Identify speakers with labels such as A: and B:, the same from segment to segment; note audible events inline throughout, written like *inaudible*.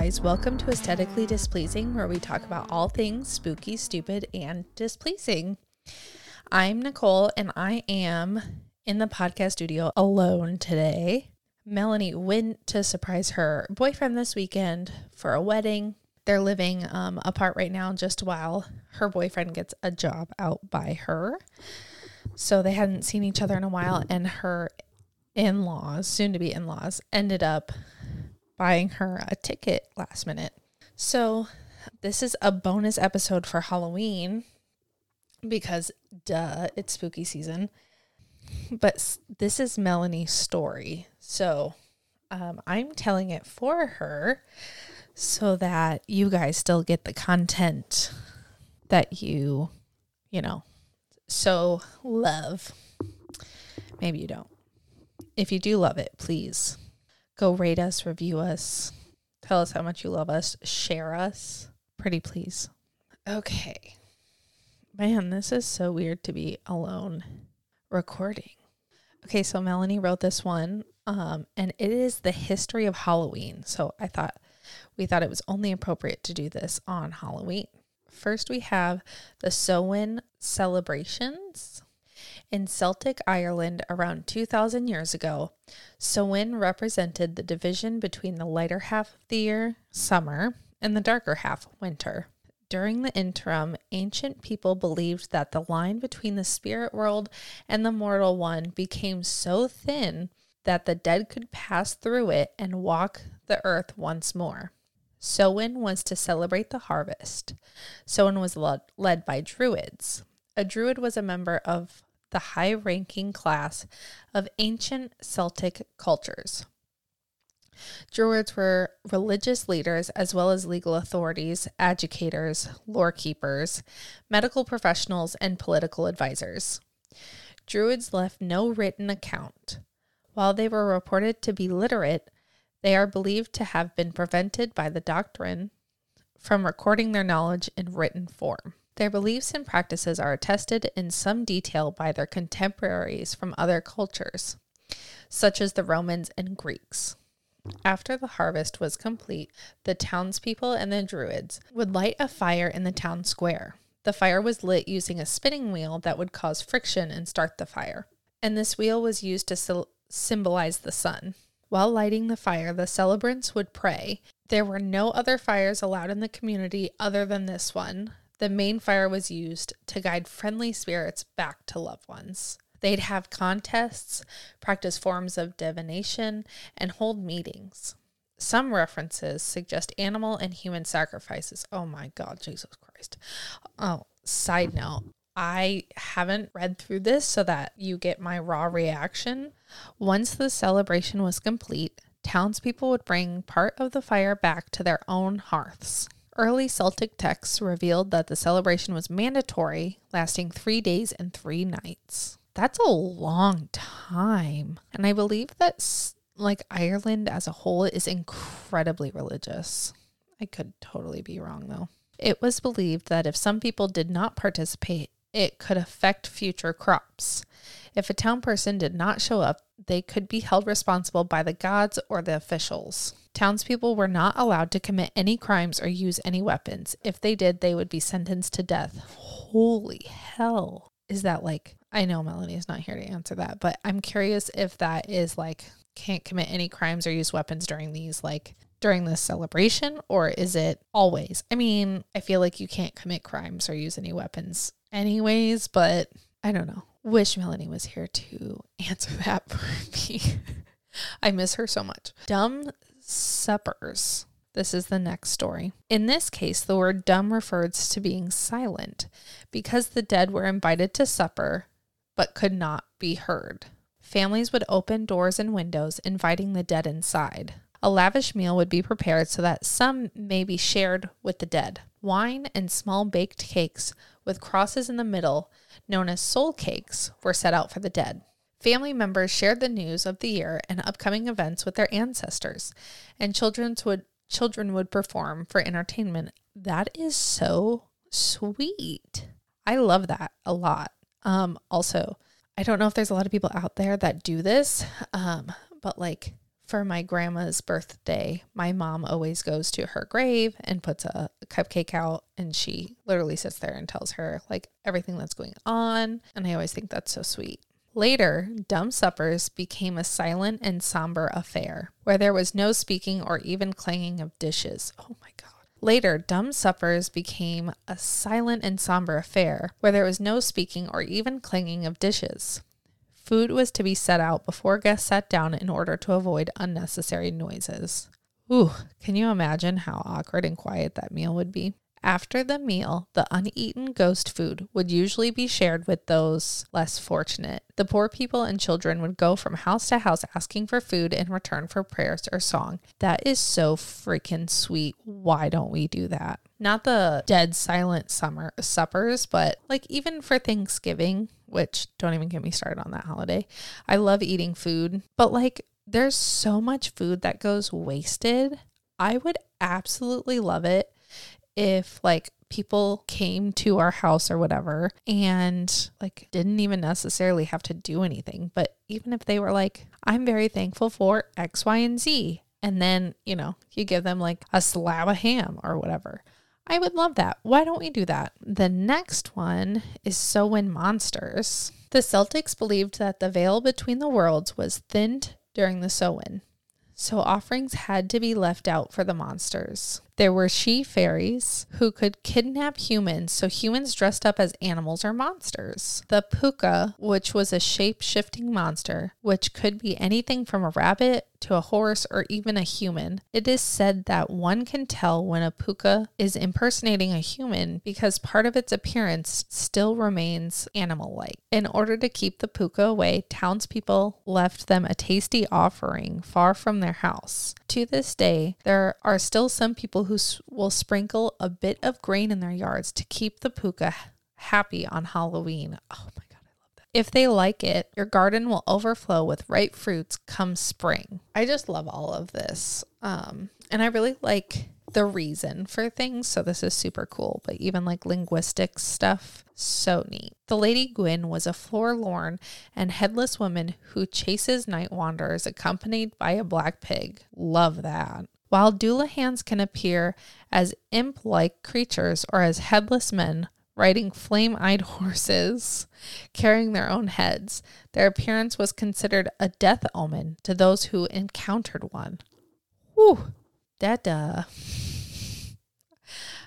A: guys. Welcome to Aesthetically Displeasing, where we talk about all things spooky, stupid, and displeasing. I'm Nicole, and I am in the podcast studio alone today. Melanie went to surprise her boyfriend this weekend for a wedding. They're living um, apart right now just while her boyfriend gets a job out by her. So they hadn't seen each other in a while, and her in laws, soon to be in laws, ended up buying her a ticket last minute. So, this is a bonus episode for Halloween because, duh, it's spooky season. But this is Melanie's story. So, um, I'm telling it for her so that you guys still get the content that you, you know, so love. Maybe you don't. If you do love it, please Go rate us, review us, tell us how much you love us, share us. Pretty please. Okay. Man, this is so weird to be alone recording. Okay, so Melanie wrote this one, um, and it is the history of Halloween. So I thought we thought it was only appropriate to do this on Halloween. First, we have the Samhain celebrations. In Celtic Ireland around 2,000 years ago, Samhain represented the division between the lighter half of the year, summer, and the darker half, winter. During the interim, ancient people believed that the line between the spirit world and the mortal one became so thin that the dead could pass through it and walk the earth once more. Samhain was to celebrate the harvest. Samhain was led by druids. A druid was a member of the high ranking class of ancient Celtic cultures. Druids were religious leaders as well as legal authorities, educators, lore keepers, medical professionals, and political advisors. Druids left no written account. While they were reported to be literate, they are believed to have been prevented by the doctrine from recording their knowledge in written form. Their beliefs and practices are attested in some detail by their contemporaries from other cultures, such as the Romans and Greeks. After the harvest was complete, the townspeople and the Druids would light a fire in the town square. The fire was lit using a spinning wheel that would cause friction and start the fire. And this wheel was used to symbolize the sun. While lighting the fire, the celebrants would pray. There were no other fires allowed in the community other than this one, the main fire was used to guide friendly spirits back to loved ones. They'd have contests, practice forms of divination, and hold meetings. Some references suggest animal and human sacrifices. Oh my God, Jesus Christ. Oh, side note, I haven't read through this so that you get my raw reaction. Once the celebration was complete, townspeople would bring part of the fire back to their own hearths. Early Celtic texts revealed that the celebration was mandatory, lasting three days and three nights. That's a long time. And I believe that, like, Ireland as a whole is incredibly religious. I could totally be wrong, though. It was believed that if some people did not participate, it could affect future crops. If a town person did not show up, they could be held responsible by the gods or the officials. Townspeople were not allowed to commit any crimes or use any weapons. If they did, they would be sentenced to death. Holy hell. Is that like, I know Melanie is not here to answer that, but I'm curious if that is like, can't commit any crimes or use weapons during these, like, during this celebration, or is it always? I mean, I feel like you can't commit crimes or use any weapons anyways, but I don't know. Wish Melanie was here to *laughs* answer that for me. *laughs* I miss her so much. Dumb suppers. This is the next story. In this case, the word dumb refers to being silent because the dead were invited to supper but could not be heard. Families would open doors and windows, inviting the dead inside. A lavish meal would be prepared so that some may be shared with the dead. Wine and small baked cakes with crosses in the middle, known as soul cakes, were set out for the dead. Family members shared the news of the year and upcoming events with their ancestors, and children would children would perform for entertainment. That is so sweet. I love that a lot. Um, also, I don't know if there's a lot of people out there that do this, um, but like for my grandma's birthday, my mom always goes to her grave and puts a cupcake out and she literally sits there and tells her like everything that's going on. And I always think that's so sweet. Later, dumb suppers became a silent and somber affair where there was no speaking or even clanging of dishes. Oh my God. Later, dumb suppers became a silent and somber affair where there was no speaking or even clanging of dishes. Food was to be set out before guests sat down in order to avoid unnecessary noises. Ooh, can you imagine how awkward and quiet that meal would be? After the meal, the uneaten ghost food would usually be shared with those less fortunate. The poor people and children would go from house to house asking for food in return for prayers or song. That is so freaking sweet. Why don't we do that? Not the dead silent summer suppers, but like even for Thanksgiving, which don't even get me started on that holiday. I love eating food, but like there's so much food that goes wasted. I would absolutely love it if like people came to our house or whatever and like didn't even necessarily have to do anything, but even if they were like, I'm very thankful for X, Y, and Z, and then, you know, you give them like a slab of ham or whatever. I would love that. Why don't we do that? The next one is Samhain Monsters. The Celtics believed that the veil between the worlds was thinned during the Samhain, so offerings had to be left out for the monsters. There were she fairies who could kidnap humans, so humans dressed up as animals or monsters. The puka, which was a shape shifting monster, which could be anything from a rabbit to a horse or even a human. It is said that one can tell when a puka is impersonating a human because part of its appearance still remains animal like. In order to keep the puka away, townspeople left them a tasty offering far from their house. To this day, there are still some people who will sprinkle a bit of grain in their yards to keep the puka happy on Halloween. Oh my God, I love that. If they like it, your garden will overflow with ripe fruits come spring. I just love all of this. Um, and I really like the reason for things. So this is super cool, but even like linguistics stuff, so neat. The Lady Gwyn was a forlorn and headless woman who chases night wanderers accompanied by a black pig. Love that. While Dullahans can appear as imp like creatures or as headless men riding flame eyed *laughs* horses, carrying their own heads, their appearance was considered a death omen to those who encountered one. Whew, that, uh,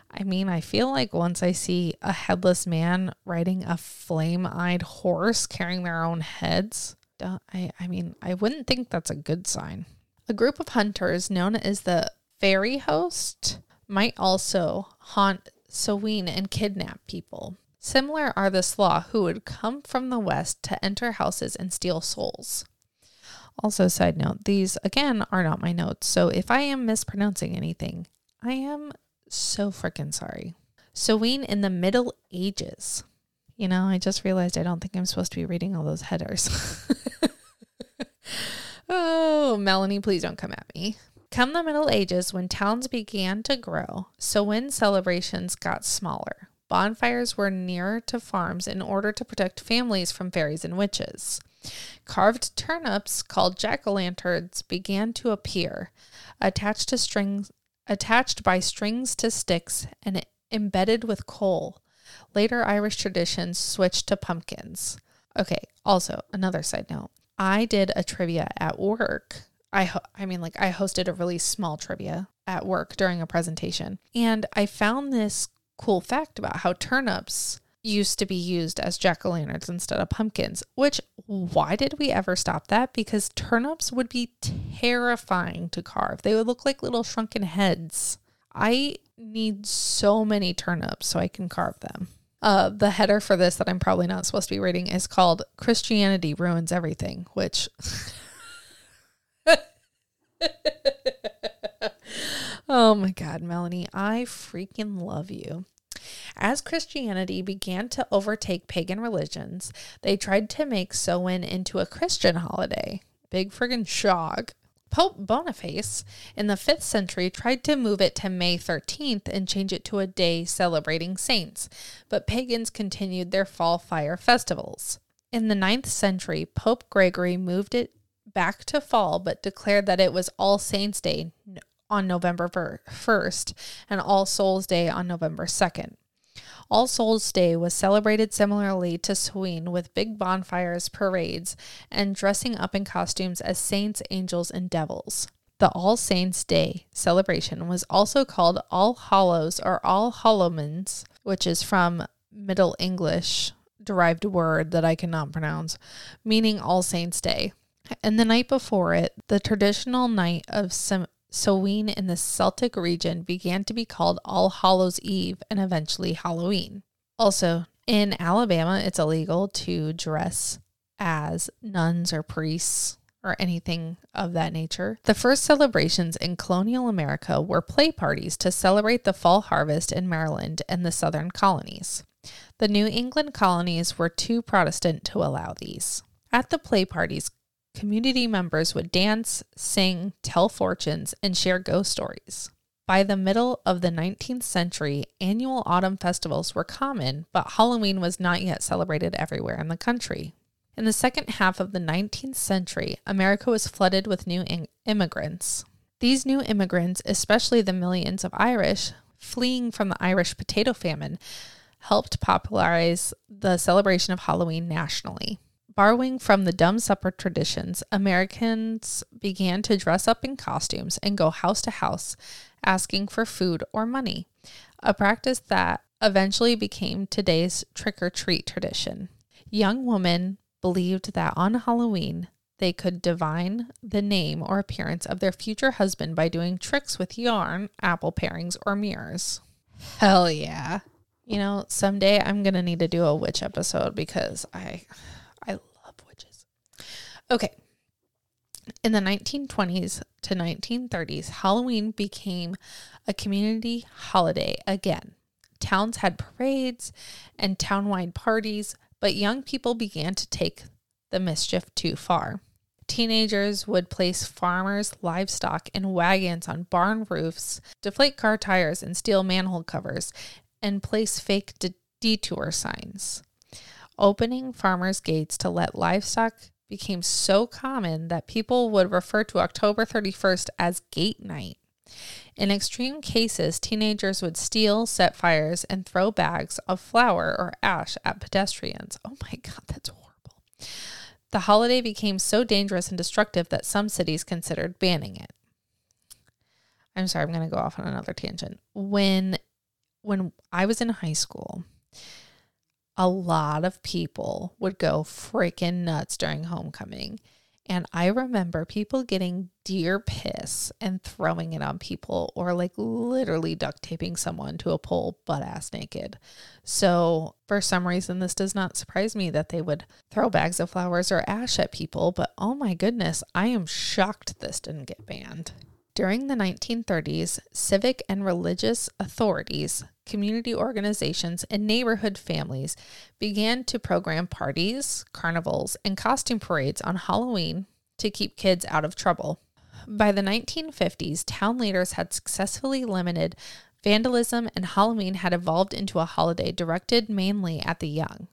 A: I mean, I feel like once I see a headless man riding a flame eyed horse carrying their own heads, I, I mean, I wouldn't think that's a good sign. A group of hunters known as the fairy host might also haunt Samhain and kidnap people. Similar are the Sluagh who would come from the west to enter houses and steal souls. Also, side note, these again are not my notes, so if I am mispronouncing anything, I am so freaking sorry. Samhain in the Middle Ages. You know, I just realized I don't think I'm supposed to be reading all those headers. *laughs* Oh, Melanie, please don't come at me. Come the Middle Ages, when towns began to grow, Samhain celebrations got smaller. Bonfires were nearer to farms in order to protect families from fairies and witches. Carved turnips called jack-o'-lanterns began to appear, attached to strings attached by strings to sticks and embedded with coal. Later Irish traditions switched to pumpkins. Okay, also another side note. I did a trivia at work. I ho- I mean like I hosted a really small trivia at work during a presentation and I found this cool fact about how turnips used to be used as jack-o'-lanterns instead of pumpkins, which why did we ever stop that? Because turnips would be terrifying to carve. They would look like little shrunken heads. I need so many turnips so I can carve them. Uh, the header for this that I'm probably not supposed to be reading is called Christianity Ruins Everything, which. *laughs* oh my God, Melanie, I freaking love you. As Christianity began to overtake pagan religions, they tried to make Samhain into a Christian holiday. Big friggin' shock. Pope Boniface in the 5th century tried to move it to May 13th and change it to a day celebrating saints, but pagans continued their fall fire festivals. In the 9th century, Pope Gregory moved it back to fall, but declared that it was All Saints' Day on November 1st and All Souls' Day on November 2nd. All Souls Day was celebrated similarly to Samhain with big bonfires, parades, and dressing up in costumes as saints, angels, and devils. The All Saints Day celebration was also called All Hallows or All Hallowmas, which is from Middle English derived word that I cannot pronounce, meaning All Saints Day. And the night before it, the traditional night of Sam- Samhain in the Celtic region began to be called All Hallows Eve and eventually Halloween. Also, in Alabama, it's illegal to dress as nuns or priests or anything of that nature. The first celebrations in colonial America were play parties to celebrate the fall harvest in Maryland and the southern colonies. The New England colonies were too Protestant to allow these. At the play parties, community members would dance, sing, tell fortunes, and share ghost stories. By the middle of the 19th century, annual autumn festivals were common, but Halloween was not yet celebrated everywhere in the country. In the second half of the 19th century, America was flooded with new in- immigrants. These new immigrants, especially the millions of Irish fleeing from the Irish potato famine, helped popularize the celebration of Halloween nationally. Borrowing from the dumb supper traditions, Americans began to dress up in costumes and go house to house asking for food or money, a practice that eventually became today's trick or treat tradition. Young women believed that on Halloween, they could divine the name or appearance of their future husband by doing tricks with yarn, apple parings, or mirrors. Hell yeah. You know, someday I'm going to need to do a witch episode because I. Okay. In the 1920s to 1930s, Halloween became a community holiday again. Towns had parades and townwide parties, but young people began to take the mischief too far. Teenagers would place farmers' livestock in wagons on barn roofs, deflate car tires, and steal manhole covers, and place fake de- detour signs. Opening farmers' gates to let livestock became so common that people would refer to October 31st as gate night. In extreme cases, teenagers would steal, set fires, and throw bags of flour or ash at pedestrians. Oh my God, that's horrible. The holiday became so dangerous and destructive that some cities considered banning it. I'm sorry, I'm going to go off on another tangent. When when I was in high school, a lot of people would go freaking nuts during homecoming. And I remember people getting deer piss and throwing it on people, or like literally duct taping someone to a pole butt ass naked. So, for some reason, this does not surprise me that they would throw bags of flowers or ash at people, but oh my goodness, I am shocked this didn't get banned. During the 1930s, civic and religious authorities, community organizations, and neighborhood families began to program parties, carnivals, and costume parades on Halloween to keep kids out of trouble. By the 1950s, town leaders had successfully limited vandalism, and Halloween had evolved into a holiday directed mainly at the young.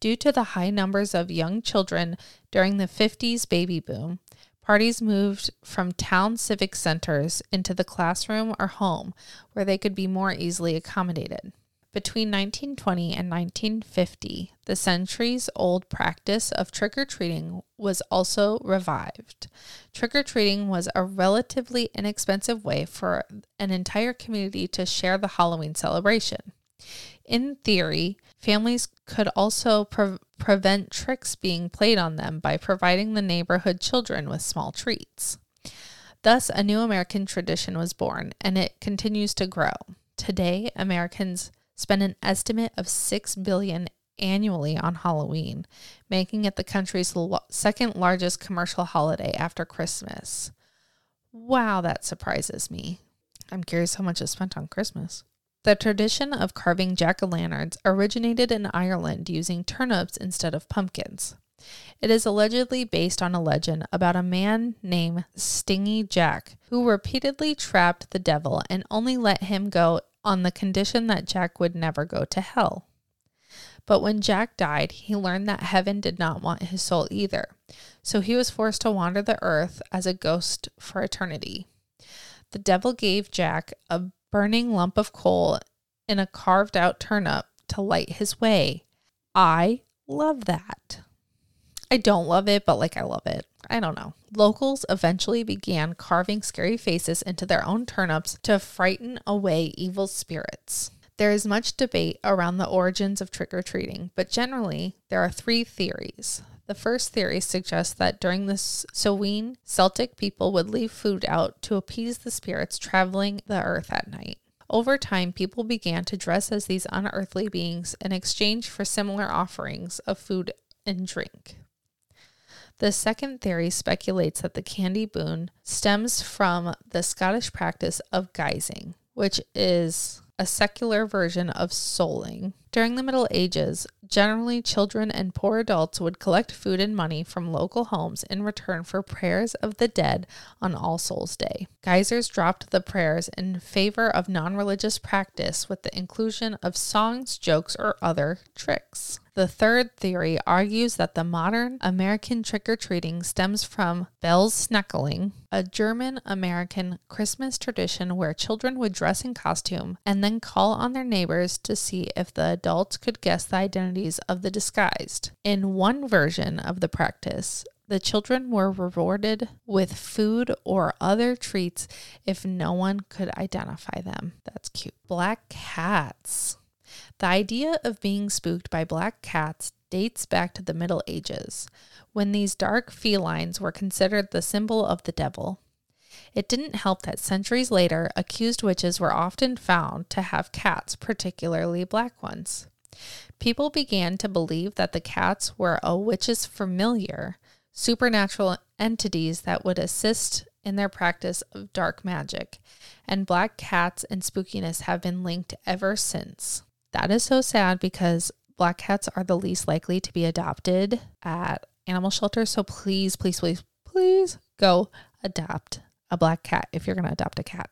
A: Due to the high numbers of young children during the 50s baby boom, Parties moved from town civic centers into the classroom or home where they could be more easily accommodated. Between 1920 and 1950, the centuries old practice of trick or treating was also revived. Trick or treating was a relatively inexpensive way for an entire community to share the Halloween celebration. In theory, families could also pre- prevent tricks being played on them by providing the neighborhood children with small treats. Thus, a new American tradition was born, and it continues to grow. Today, Americans spend an estimate of 6 billion annually on Halloween, making it the country's lo- second largest commercial holiday after Christmas. Wow, that surprises me. I'm curious how much is spent on Christmas. The tradition of carving jack o' lanterns originated in Ireland using turnips instead of pumpkins. It is allegedly based on a legend about a man named Stingy Jack who repeatedly trapped the devil and only let him go on the condition that Jack would never go to hell. But when Jack died, he learned that heaven did not want his soul either. So he was forced to wander the earth as a ghost for eternity. The devil gave Jack a burning lump of coal in a carved out turnip to light his way. I love that. I don't love it, but like I love it. I don't know. Locals eventually began carving scary faces into their own turnips to frighten away evil spirits. There is much debate around the origins of trick or treating, but generally, there are three theories. The first theory suggests that during the Samhain, Celtic people would leave food out to appease the spirits traveling the earth at night. Over time, people began to dress as these unearthly beings in exchange for similar offerings of food and drink. The second theory speculates that the candy boon stems from the Scottish practice of guising, which is a secular version of souling. During the Middle Ages, generally children and poor adults would collect food and money from local homes in return for prayers of the dead on All Souls Day. Guisers dropped the prayers in favor of non religious practice with the inclusion of songs, jokes, or other tricks. The third theory argues that the modern American trick or treating stems from Belsnäckeling, a German American Christmas tradition where children would dress in costume and then call on their neighbors to see if the adults could guess the identities of the disguised. In one version of the practice, the children were rewarded with food or other treats if no one could identify them. That's cute. Black cats. The idea of being spooked by black cats dates back to the Middle Ages, when these dark felines were considered the symbol of the devil. It didn't help that centuries later, accused witches were often found to have cats, particularly black ones. People began to believe that the cats were a witch's familiar, supernatural entities that would assist in their practice of dark magic, and black cats and spookiness have been linked ever since. That is so sad because black cats are the least likely to be adopted at animal shelters. So please, please, please, please go adopt a black cat if you're going to adopt a cat.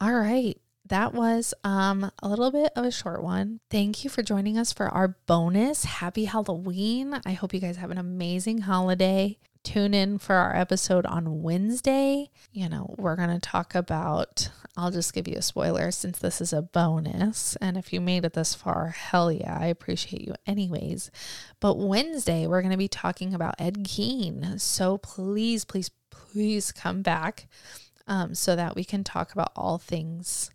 A: All right. That was um, a little bit of a short one. Thank you for joining us for our bonus. Happy Halloween. I hope you guys have an amazing holiday. Tune in for our episode on Wednesday. You know, we're going to talk about I'll just give you a spoiler since this is a bonus. And if you made it this far, hell yeah, I appreciate you anyways. But Wednesday, we're going to be talking about Ed Gein. So please, please, please come back um, so that we can talk about all things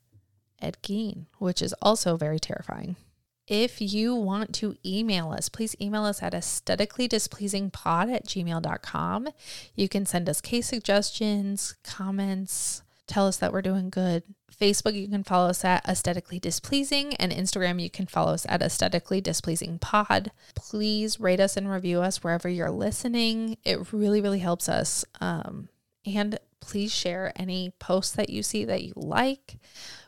A: Ed Gein, which is also very terrifying. If you want to email us, please email us at aesthetically displeasing pod at gmail.com. You can send us case suggestions, comments, tell us that we're doing good. Facebook, you can follow us at Aesthetically Displeasing, and Instagram, you can follow us at Aesthetically Displeasing Pod. Please rate us and review us wherever you're listening. It really, really helps us. Um, and please share any posts that you see that you like.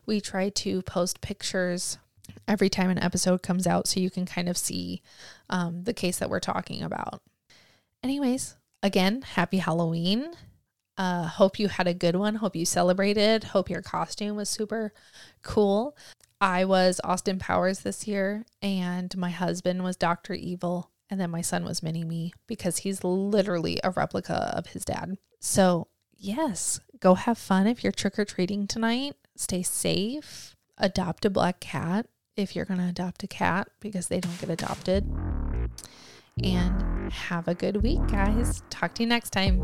A: We try to post pictures every time an episode comes out so you can kind of see um, the case that we're talking about. Anyways, again, happy Halloween. Uh, hope you had a good one. Hope you celebrated. Hope your costume was super cool. I was Austin Powers this year, and my husband was Dr. Evil, and then my son was Mini Me because he's literally a replica of his dad. So, yes, go have fun if you're trick or treating tonight. Stay safe. Adopt a black cat if you're going to adopt a cat because they don't get adopted and have a good week, guys. Talk to you next time.